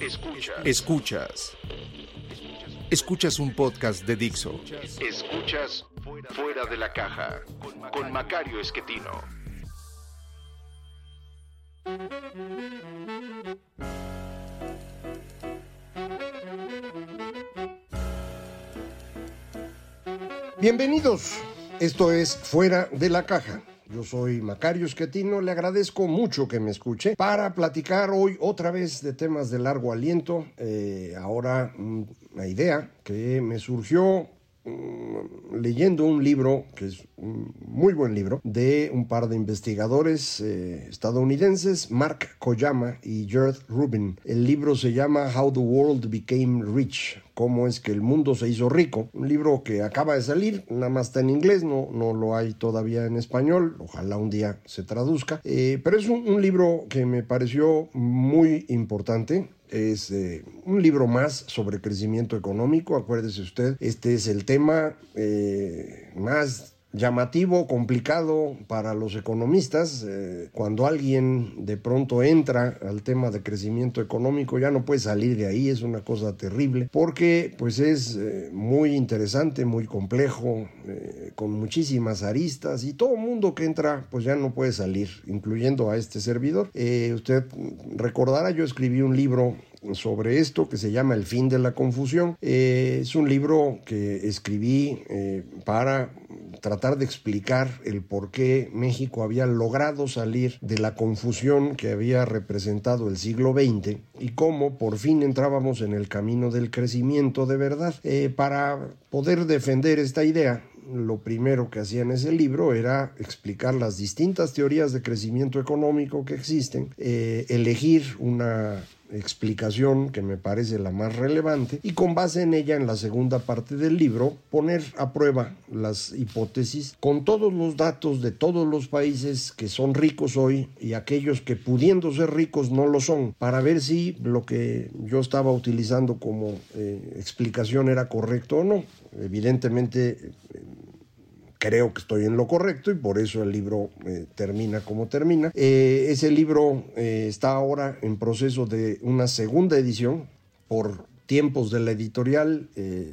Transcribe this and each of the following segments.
Escuchas. Escuchas. Escuchas un podcast de Dixo. Escuchas Fuera de la Caja con Macario Esquetino. Bienvenidos, esto es Fuera de la Caja. Yo soy Macario Esquetino, le agradezco mucho que me escuche para platicar hoy otra vez de temas de largo aliento. Eh, ahora una idea que me surgió Mm, leyendo un libro, que es un muy buen libro, de un par de investigadores eh, estadounidenses, Mark Koyama y Jared Rubin. El libro se llama How the World Became Rich, cómo es que el mundo se hizo rico. Un libro que acaba de salir, nada más está en inglés, no, no lo hay todavía en español, ojalá un día se traduzca, eh, pero es un, libro que me pareció muy importante es eh, un libro más sobre crecimiento económico. Acuérdese usted, este es el tema eh, más llamativo, complicado para los economistas. Eh, cuando alguien de pronto entra al tema de crecimiento económico, ya no puede salir de ahí, es una cosa terrible, porque pues es muy interesante, muy complejo, con muchísimas aristas y todo mundo que entra pues ya no puede salir, incluyendo a este servidor. usted recordará, yo escribí un libro sobre esto que se llama El fin de la confusión. Eh, es un libro que escribí eh, para tratar de explicar el por qué México había logrado salir de la confusión que había representado el siglo XX y cómo por fin entrábamos en el camino del crecimiento de verdad. Eh, para poder defender esta idea, lo primero que hacía en ese libro era explicar las distintas teorías de crecimiento económico que existen, elegir una explicación que me parece la más relevante y con base en ella en la segunda parte del libro poner a prueba las hipótesis con todos los datos de todos los países que son ricos hoy y aquellos que pudiendo ser ricos no lo son para ver si lo que yo estaba utilizando como eh, explicación era correcto o no. Evidentemente creo que estoy en lo correcto y por eso el libro eh, termina como termina. Eh, ese libro eh, está ahora en proceso de una segunda edición por tiempos de la editorial.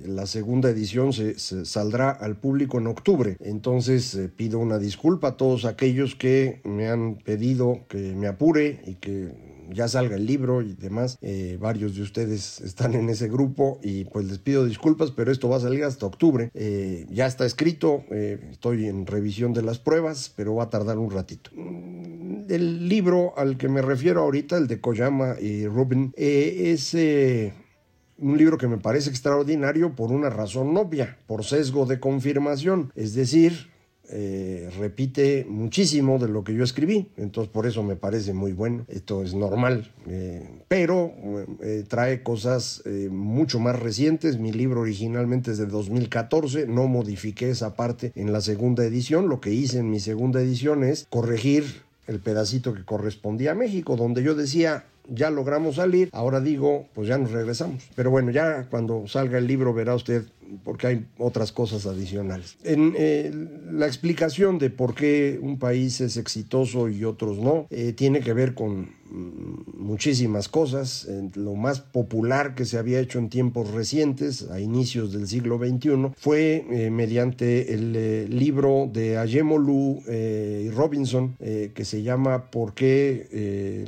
la segunda edición se, saldrá al público en octubre. Entonces pido una disculpa a todos aquellos que me han pedido que me apure y que ya salga el libro y demás. Eh, varios de ustedes están en ese grupo y pues les pido disculpas, pero esto va a salir hasta octubre. Eh, ya está escrito, eh, estoy en revisión de las pruebas, pero va a tardar un ratito. Mm, el libro al que me refiero ahorita, el de Koyama y Rubin, es un libro que me parece extraordinario por una razón obvia, por sesgo de confirmación. Es decir, eh, repite muchísimo de lo que yo escribí, entonces por eso me parece muy bueno, esto es normal, eh, pero eh, trae cosas mucho más recientes, mi libro originalmente es de 2014, no modifiqué esa parte en la segunda edición, lo que hice en mi segunda edición es corregir el pedacito que correspondía a México, donde yo decía ya logramos salir, ahora digo, pues ya nos regresamos. Pero bueno, ya cuando salga el libro verá usted porque hay otras cosas adicionales. En eh, la explicación de por qué un país es exitoso y otros no, eh, tiene que ver con mm, muchísimas cosas. lo más popular que se había hecho en tiempos recientes, a inicios del siglo XXI, fue eh, mediante el libro de Ayemolu y Robinson, que se llama ¿Por qué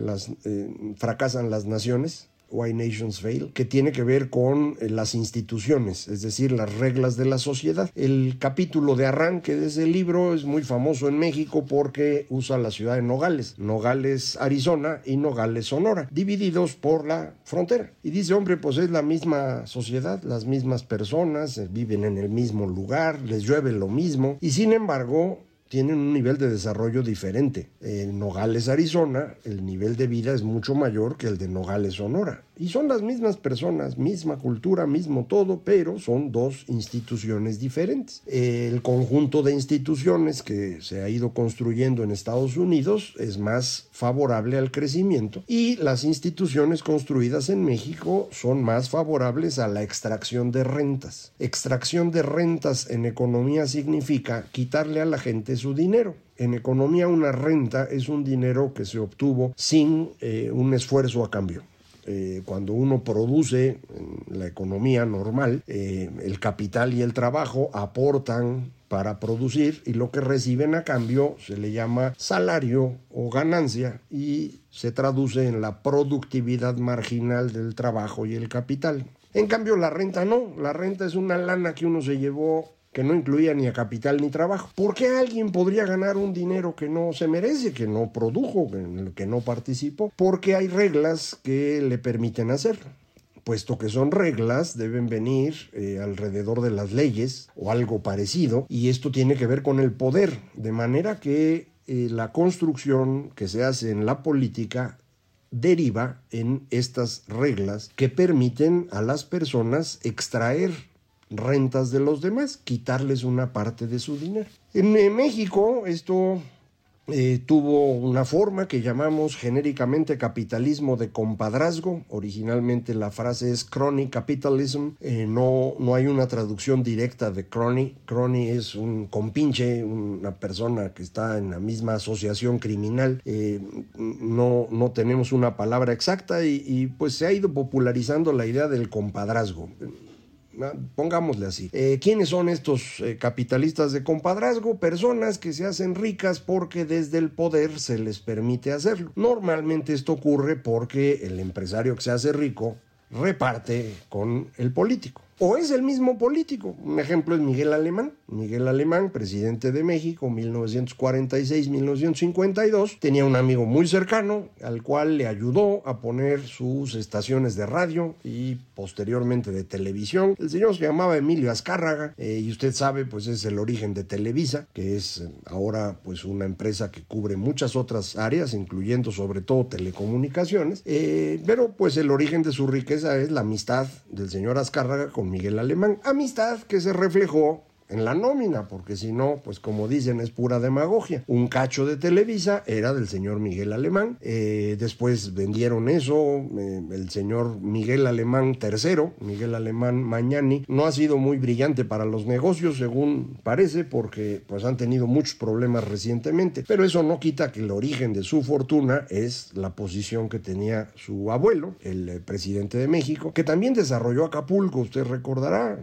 fracasan las naciones? Why Nations Fail, que tiene que ver con eh, las instituciones, es decir, las reglas de la sociedad. El capítulo de arranque de ese libro es muy famoso en México porque usa la ciudad de Nogales, Nogales, Arizona y Nogales, Sonora, divididos por la frontera. Y dice, hombre, pues es la misma sociedad, las mismas personas, eh, viven en el mismo lugar, les llueve lo mismo, y sin embargo, tienen un nivel de desarrollo diferente. En Nogales, Arizona, el nivel de vida es mucho mayor que el de Nogales, Sonora. Y son las mismas personas, misma cultura, mismo todo, pero son dos instituciones diferentes. El conjunto de instituciones que se ha ido construyendo en Estados Unidos es más favorable al crecimiento y las instituciones construidas en México son más favorables a la extracción de rentas. Extracción de rentas en economía significa quitarle a la gente su dinero. En economía una renta es un dinero que se obtuvo sin eh, un esfuerzo a cambio. Eh, cuando uno produce en la economía normal, eh, el capital y el trabajo aportan para producir y lo que reciben a cambio se le llama salario o ganancia y se traduce en la productividad marginal del trabajo y el capital. En cambio la renta no, la renta es una lana que uno se llevó que no incluía ni a capital ni trabajo. ¿Por qué alguien podría ganar un dinero que no se merece, que no produjo, que no participó? Porque hay reglas que le permiten hacerlo puesto que son reglas, deben venir eh, alrededor de las leyes o algo parecido, y esto tiene que ver con el poder, de manera que eh, la construcción que se hace en la política deriva en estas reglas que permiten a las personas extraer rentas de los demás, quitarles una parte de su dinero. En, México esto eh, tuvo una forma que llamamos genéricamente capitalismo de compadrazgo. Originalmente la frase es crony capitalism. Eh, no, no hay una traducción directa de crony. Crony es un compinche, una persona que está en la misma asociación criminal. Eh, no, no tenemos una palabra exacta y, y pues se ha ido popularizando la idea del compadrazgo pongámosle así. Eh, ¿Quiénes son estos eh, capitalistas de compadrazgo? Personas que se hacen ricas porque desde el poder se les permite hacerlo. Normalmente esto ocurre porque el empresario que se hace rico reparte con el político o es el mismo político. Un ejemplo es Miguel Alemán. Miguel Alemán, presidente de México, 1946-1952, tenía un amigo muy cercano al cual le ayudó a poner sus estaciones de radio y posteriormente de televisión. El señor se llamaba Emilio Azcárraga eh, y usted sabe, pues es el origen de Televisa, que es eh, ahora pues una empresa que cubre muchas otras áreas, incluyendo sobre todo telecomunicaciones. Eh, pero pues el origen de su riqueza es la amistad del señor Azcárraga con Miguel Alemán. Amistad que se reflejó en la nómina, porque si no, pues como dicen, es pura demagogia. Un cacho de Televisa era del señor Miguel Alemán, eh, después vendieron eso, eh, el señor Miguel Alemán III, Miguel Alemán Mañani, no ha sido muy brillante para los negocios, según parece, porque pues han tenido muchos problemas recientemente, pero eso no quita que el origen de su fortuna es la posición que tenía su abuelo, el eh, presidente de México, que también desarrolló Acapulco, usted recordará,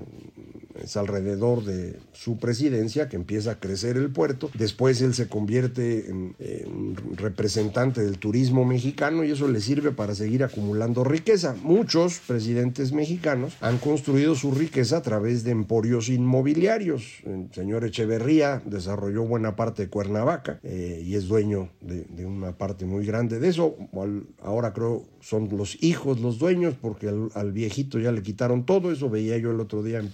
es alrededor de su presidencia que empieza a crecer el puerto. Después él se convierte en, representante del turismo mexicano y eso le sirve para seguir acumulando riqueza. Muchos presidentes mexicanos han construido su riqueza a través de emporios inmobiliarios. El señor Echeverría desarrolló buena parte de Cuernavaca eh, y es dueño de, una parte muy grande de eso. Ahora creo son los hijos los dueños porque al, viejito ya le quitaron todo. Eso veía yo el otro día en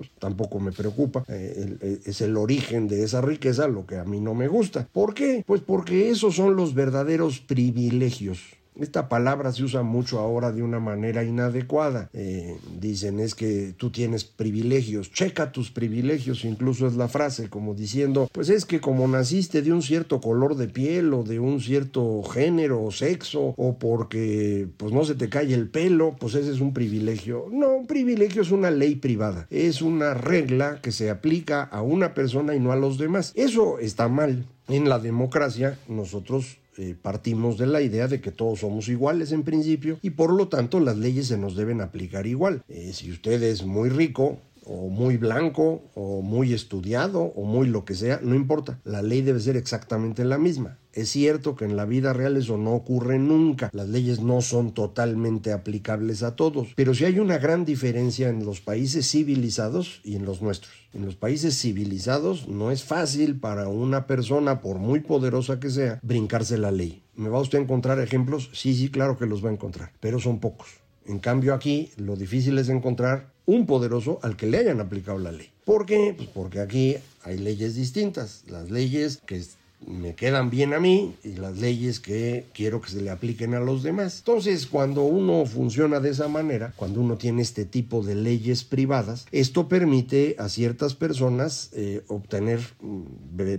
periódicos. Tampoco me preocupa. Eh, eh, es el origen de esa riqueza lo que a mí no me gusta. ¿Por qué? Pues porque esos son los verdaderos privilegios esta palabra se usa mucho ahora de una manera inadecuada. Eh, dicen es que tú tienes privilegios, checa tus privilegios, incluso es la frase como diciendo, pues es que como naciste de un cierto color de piel o de un cierto género o sexo o porque pues no se te cae el pelo, pues ese es un privilegio. No, un privilegio es una ley privada, es una regla que se aplica a una persona y no a los demás. Eso está mal. En la democracia nosotros eh, partimos de la idea de que todos somos iguales en principio y por lo tanto las leyes se nos deben aplicar igual. Eh, si usted es muy rico, o muy blanco, o muy estudiado, o muy lo que sea, no importa. La ley debe ser exactamente la misma. Es cierto que en la vida real eso no ocurre nunca. Las leyes no son totalmente aplicables a todos. Pero sí hay una gran diferencia en los países civilizados y en los nuestros. En los países civilizados no es fácil para una persona, por muy poderosa que sea, brincarse la ley. ¿Me va usted a encontrar ejemplos? Sí, sí, claro que los va a encontrar, pero son pocos En cambio aquí lo difícil es encontrar un poderoso al que le hayan aplicado la ley. ¿Por qué? Pues porque aquí hay leyes distintas. Las leyes que me quedan bien a mí y las leyes que quiero que se le apliquen a los demás. Entonces, cuando uno funciona de esa manera, cuando uno tiene este tipo de leyes privadas, esto permite a ciertas personas eh, obtener mm,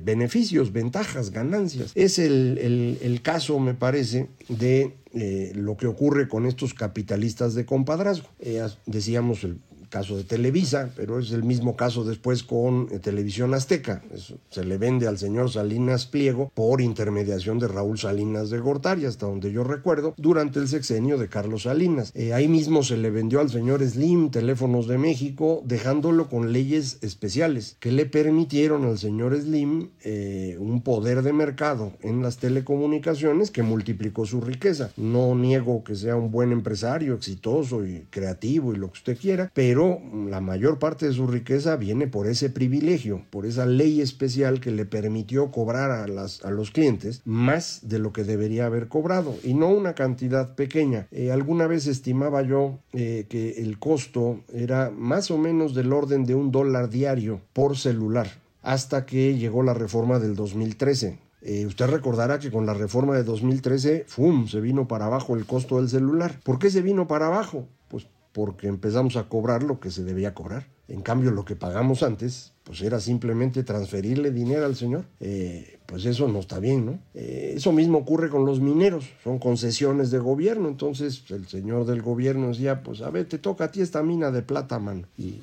beneficios, ventajas, ganancias. Es el, caso, me parece, de eh, lo que ocurre con estos capitalistas de compadrazgo. Eh, decíamos el caso de Televisa, pero es el mismo caso después con eh, Televisión Azteca. se le vende al señor Salinas Pliego por intermediación de Raúl Salinas de Gortari, hasta donde yo recuerdo, durante el sexenio de Carlos Salinas. Eh, ahí mismo se le vendió al señor Slim Teléfonos de México, dejándolo con leyes especiales que le permitieron al señor Slim eh, un poder de mercado en las telecomunicaciones que multiplicó su riqueza. No niego que sea un buen empresario, exitoso y creativo y lo que usted quiera, pero la mayor parte de su riqueza viene por ese privilegio, por esa ley especial que le permitió cobrar a, los clientes más de lo que debería haber cobrado y no una cantidad pequeña. Eh, alguna vez estimaba yo eh, que el costo era más o menos del orden de un dólar diario por celular hasta que llegó la reforma del 2013. Eh, usted recordará que con la reforma de 2013, ¡fum!, se vino para abajo el costo del celular. ¿Por qué se vino para abajo? Pues porque empezamos a cobrar lo que se debía cobrar. En cambio, lo que pagamos antes, pues era simplemente transferirle dinero al señor. Eh, pues eso no está bien, ¿no? Eh, eso mismo ocurre con los mineros, son concesiones de gobierno. Entonces, el señor del gobierno decía, pues a ver, te toca a ti esta mina de plata, mano. Y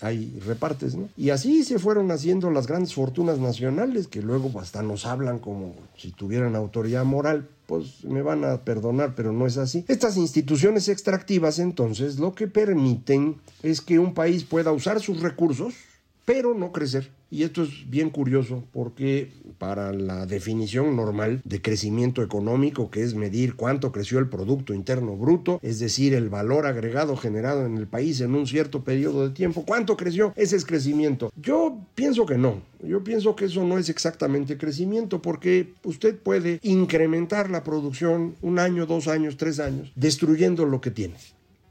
hay repartes, ¿no? Y así se fueron haciendo las grandes fortunas nacionales que luego hasta nos hablan como si tuvieran autoridad moral. Pues me van a perdonar, pero no es así. Estas instituciones extractivas entonces lo que permiten es que un país pueda usar sus recursos, pero no crecer. Y esto es bien curioso porque para la definición normal de crecimiento económico, que es medir cuánto creció el Producto Interno Bruto, es decir, el valor agregado generado en el país en un cierto periodo de tiempo, ¿cuánto creció? Ese es crecimiento. Yo pienso que no. Yo pienso que eso no es exactamente crecimiento porque usted puede incrementar la producción un año, dos años, tres años, destruyendo lo que tiene.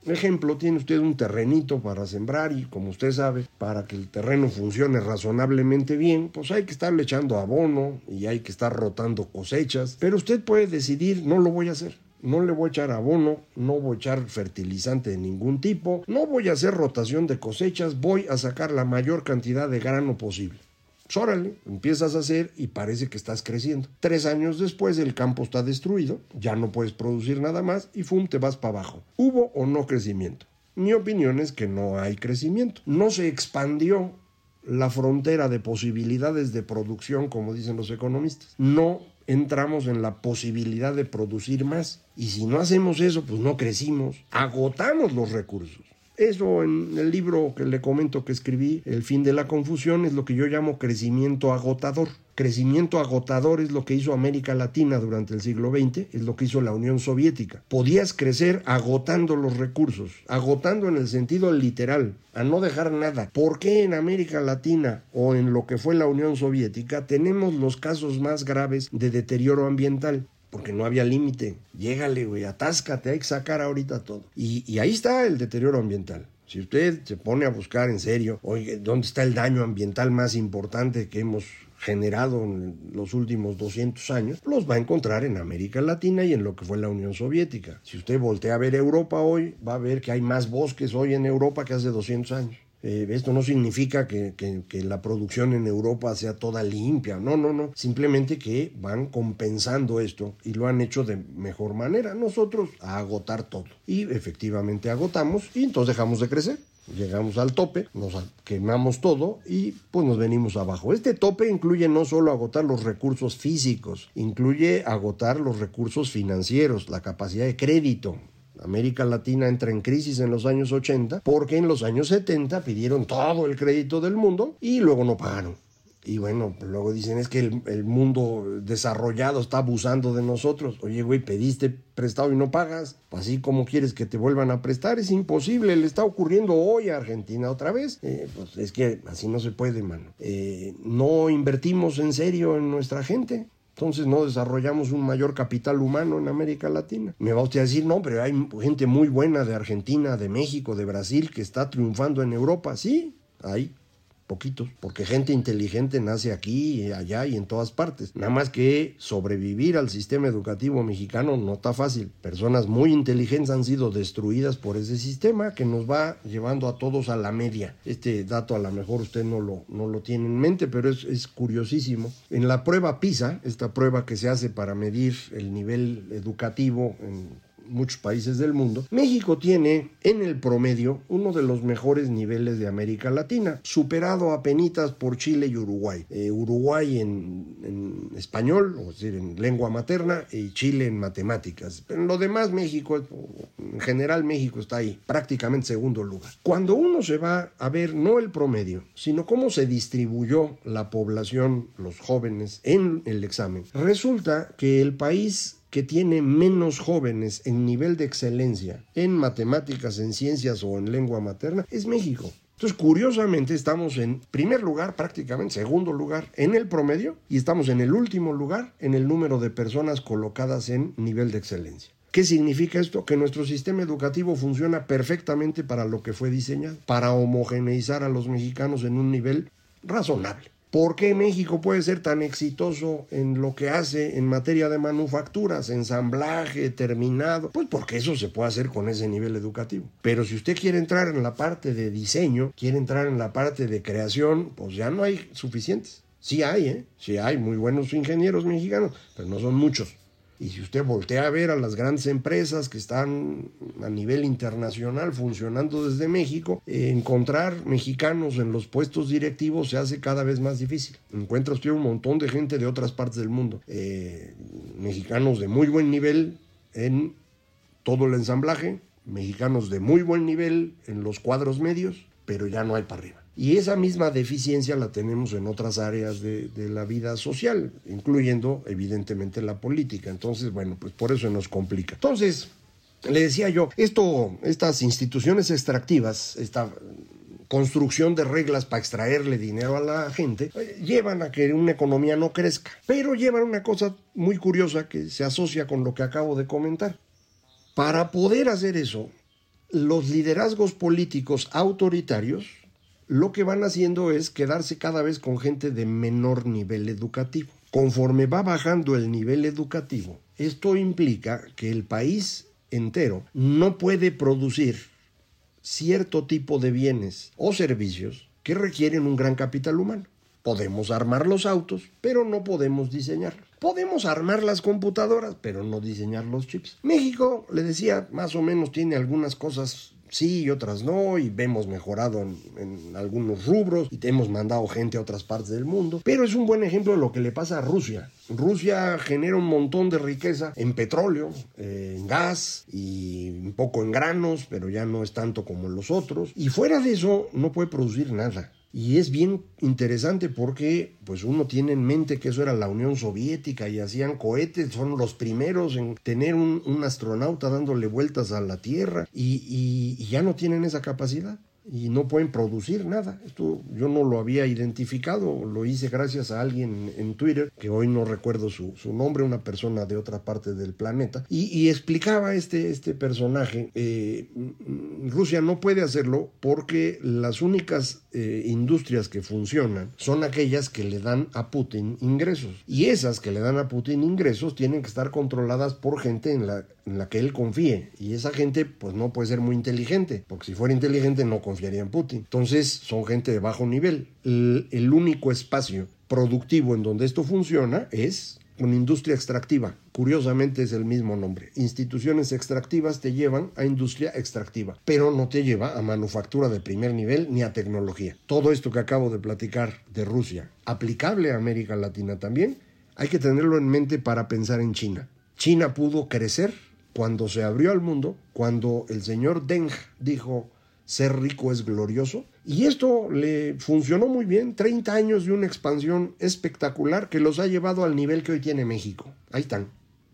Ejemplo, tiene usted un terrenito para sembrar y como usted sabe, para que el terreno funcione razonablemente bien, pues hay que estarle echando abono y hay que estar rotando cosechas, pero usted puede decidir, no lo voy a hacer. No le voy a echar abono, no voy a echar fertilizante de ningún tipo, no voy a hacer rotación de cosechas, voy a sacar la mayor cantidad de grano posible. Pues empiezas a hacer y parece que estás creciendo. Tres años después el campo está destruido, ya no puedes producir nada más y ¡fum! te vas para abajo. ¿Hubo o no crecimiento? Mi opinión es que no hay crecimiento. No se expandió la frontera de posibilidades de producción, como dicen los economistas. No entramos en la posibilidad de producir más. Y si no hacemos eso, pues no crecimos. Agotamos los recursos. Eso en el libro que le comento que escribí, El fin de la confusión, es lo que yo llamo crecimiento agotador. Crecimiento agotador es lo que hizo América Latina durante el siglo XX, es lo que hizo la Unión Soviética. Podías crecer agotando los recursos, agotando en el sentido literal, a no dejar nada. ¿Por qué en América Latina o en lo que fue la Unión Soviética tenemos los casos más graves de deterioro ambiental? Porque no había límite. Llégale, güey, atáscate, hay que sacar ahorita todo. Y, y, ahí está el deterioro ambiental. Si usted se pone a buscar en serio, oye, ¿dónde está el daño ambiental más importante que hemos generado en los últimos 200 años, los va a encontrar en América Latina y en lo que fue la Unión Soviética. Si usted voltea a ver Europa hoy, va a ver que hay más bosques hoy en Europa que hace 200 años. Eh, esto no significa que, la producción en Europa sea toda limpia, no, no, no, simplemente que van compensando esto y lo han hecho de mejor manera. Nosotros a agotar todo y efectivamente agotamos y entonces dejamos de crecer. Llegamos al tope, nos quemamos todo y pues nos venimos abajo. Este tope incluye no solo agotar los recursos físicos, incluye agotar los recursos financieros, la capacidad de crédito, América Latina entra en crisis en los años 80 porque en los años 70 pidieron todo el crédito del mundo y luego no pagaron. Y bueno, luego dicen es que el, mundo desarrollado está abusando de nosotros. Oye, güey, pediste prestado y no pagas. Así como quieres que te vuelvan a prestar, es imposible. Le está ocurriendo hoy a Argentina otra vez. Eh, pues es que así no se puede, mano. Eh, no invertimos en serio en nuestra gente Entonces no desarrollamos un mayor capital humano en América Latina. Me va usted a decir, no, pero hay gente muy buena de Argentina, de México, de Brasil que está triunfando en Europa. Sí, hay poquitos, porque gente inteligente nace aquí, y allá y en todas partes. Nada más que sobrevivir al sistema educativo mexicano no está fácil. Personas muy inteligentes han sido destruidas por ese sistema que nos va llevando a todos a la media. Este dato a lo mejor usted no lo, no lo tiene en mente, pero es, es curiosísimo. En la prueba PISA, esta prueba que se hace para medir el nivel educativo en muchos países del mundo, México tiene en el promedio uno de los mejores niveles de América Latina, superado a penitas por Chile y Uruguay. Eh, Uruguay en, español, o decir, en lengua materna, y Chile en matemáticas. En lo demás, México, en general, México está ahí, prácticamente segundo lugar. Cuando uno se va a ver no el promedio, sino cómo se distribuyó la población, los jóvenes, en el examen, resulta que el país que tiene menos jóvenes en nivel de excelencia en matemáticas, en ciencias o en lengua materna es México. Entonces, curiosamente, estamos en primer lugar, prácticamente segundo lugar en el promedio y estamos en el último lugar en el número de personas colocadas en nivel de excelencia. ¿Qué significa esto? Que nuestro sistema educativo funciona perfectamente para lo que fue diseñado, para homogeneizar a los mexicanos en un nivel razonable. ¿Por qué México puede ser tan exitoso en lo que hace en materia de manufacturas, ensamblaje, terminado? Pues porque eso se puede hacer con ese nivel educativo. Pero si usted quiere entrar en la parte de diseño, quiere entrar en la parte de creación, pues ya no hay suficientes. Sí hay, ¿eh? Sí hay muy buenos ingenieros mexicanos, pero no son muchos. Y si usted voltea a ver a las grandes empresas que están a nivel internacional funcionando desde México, eh, encontrar mexicanos en los puestos directivos se hace cada vez más difícil. Encuentra usted un montón de gente de otras partes del mundo, eh, mexicanos de muy buen nivel en todo el ensamblaje, mexicanos de muy buen nivel en los cuadros medios, pero ya no hay para arriba. Y esa misma deficiencia la tenemos en otras áreas de, la vida social, incluyendo evidentemente la política. Entonces, bueno, pues por eso nos complica. Entonces, le decía yo, esto, estas instituciones extractivas, esta construcción de reglas para extraerle dinero a la gente, eh, llevan a que una economía no crezca. Pero llevan una cosa muy curiosa que se asocia con lo que acabo de comentar. Para poder hacer eso, los liderazgos políticos autoritarios lo que van haciendo es quedarse cada vez con gente de menor nivel educativo. Conforme va bajando el nivel educativo, esto implica que el país entero no puede producir cierto tipo de bienes o servicios que requieren un gran capital humano. Podemos armar los autos, pero no podemos diseñarlos. Podemos armar las computadoras, pero no diseñar los chips. México, le decía, más o menos tiene algunas cosas sí y otras no, y vemos mejorado en, algunos rubros y hemos mandado gente a otras partes del mundo, pero es un buen ejemplo de lo que le pasa a Rusia. Rusia genera un montón de riqueza en petróleo, eh, en gas y un poco en granos, pero ya no es tanto como los otros, y fuera de eso no puede producir nada. Y es bien interesante porque pues uno tiene en mente que eso era la Unión Soviética y hacían cohetes, son los primeros en tener un, astronauta dándole vueltas a la Tierra y ya no tienen esa capacidad y no pueden producir nada. Esto yo no lo había identificado, lo hice gracias a alguien en Twitter, que hoy no recuerdo su, nombre, una persona de otra parte del planeta, y, explicaba este, este personaje, eh, Rusia no puede hacerlo porque las únicas eh, industrias que funcionan son aquellas que le dan a Putin ingresos, y esas que le dan a Putin ingresos tienen que estar controladas por gente en la en la que él confíe. Y esa gente pues no puede ser muy inteligente, porque si fuera inteligente no confiaría en Putin. Entonces son gente de bajo nivel. El, único espacio productivo en donde esto funciona es una industria extractiva. Curiosamente es el mismo nombre. Instituciones extractivas te llevan a industria extractiva, pero no te lleva a manufactura de primer nivel ni a tecnología. Todo esto que acabo de platicar de Rusia, aplicable a América Latina también, hay que tenerlo en mente para pensar en China. China pudo crecer cuando se abrió al mundo, cuando el señor Deng dijo ser rico es glorioso, y esto le funcionó muy bien, 30 años de una expansión espectacular que los ha llevado al nivel que hoy tiene México. Ahí están,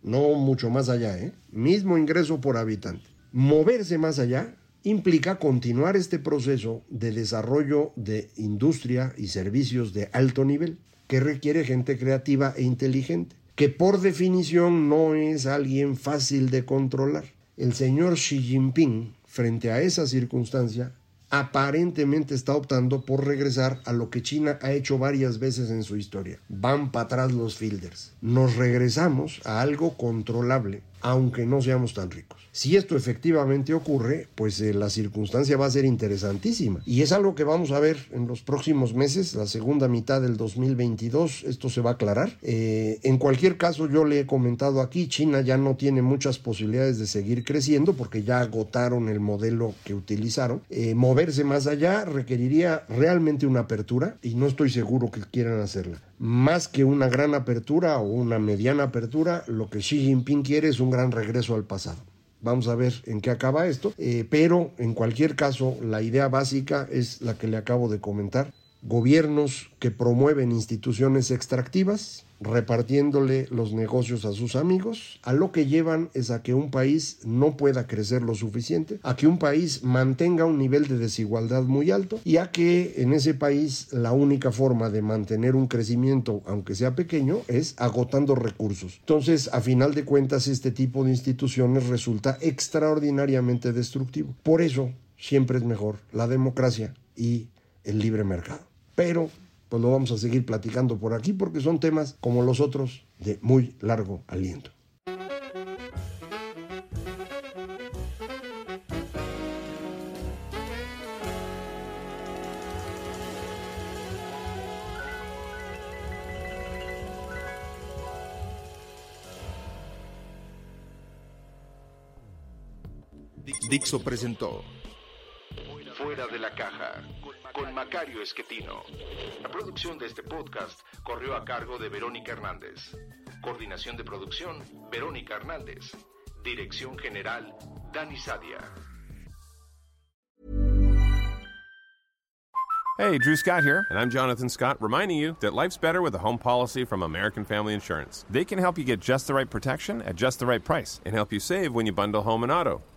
no mucho más allá, ¿eh? Mismo ingreso por habitante. Moverse más allá implica continuar este proceso de desarrollo de industria y servicios de alto nivel que requiere gente creativa e inteligente. Que por definición no es alguien fácil de controlar. El señor Xi Jinping, frente a esa circunstancia, aparentemente está optando por regresar a lo que China ha hecho varias veces en su historia. Van para atrás los fielders. Nos regresamos a algo controlable, aunque no seamos tan ricos. Si esto efectivamente ocurre, pues eh, la circunstancia va a ser interesantísima. Y es algo que vamos a ver en los próximos meses, la segunda mitad del 2022, esto se va a aclarar. Eh, en cualquier caso, yo le he comentado aquí, China ya no tiene muchas posibilidades de seguir creciendo porque ya agotaron el modelo que utilizaron. Eh, moverse más allá requeriría realmente una apertura y no estoy seguro que quieran hacerla más que una gran apertura o una mediana apertura, lo que Xi Jinping quiere es un gran regreso al pasado. Vamos a ver en qué acaba esto, eh, pero en cualquier caso la idea básica es la que le acabo de comentar. Gobiernos que promueven instituciones extractivas, repartiéndole los negocios a sus amigos, a lo que llevan es a que un país no pueda crecer lo suficiente, a que un país mantenga un nivel de desigualdad muy alto y a que en ese país la única forma de mantener un crecimiento, aunque sea pequeño, es agotando recursos. Entonces, a final de cuentas, este tipo de instituciones resulta extraordinariamente destructivo. Por eso, siempre es mejor la democracia y el libre mercado. Pero pues lo vamos a seguir platicando por aquí porque son temas como los otros de muy largo aliento. Dixo presentó Fuera de la caja con Macario Esquetino. La producción de este podcast corrió a cargo de Verónica Hernández. Coordinación de producción, Verónica Hernández. Dirección General, Dani Sadia. Hey, Drew Scott here, and I'm Jonathan Scott, reminding you that life's better with a home policy from American Family Insurance. They can help you get just the right protection at just the right price and help you save when you bundle home and auto.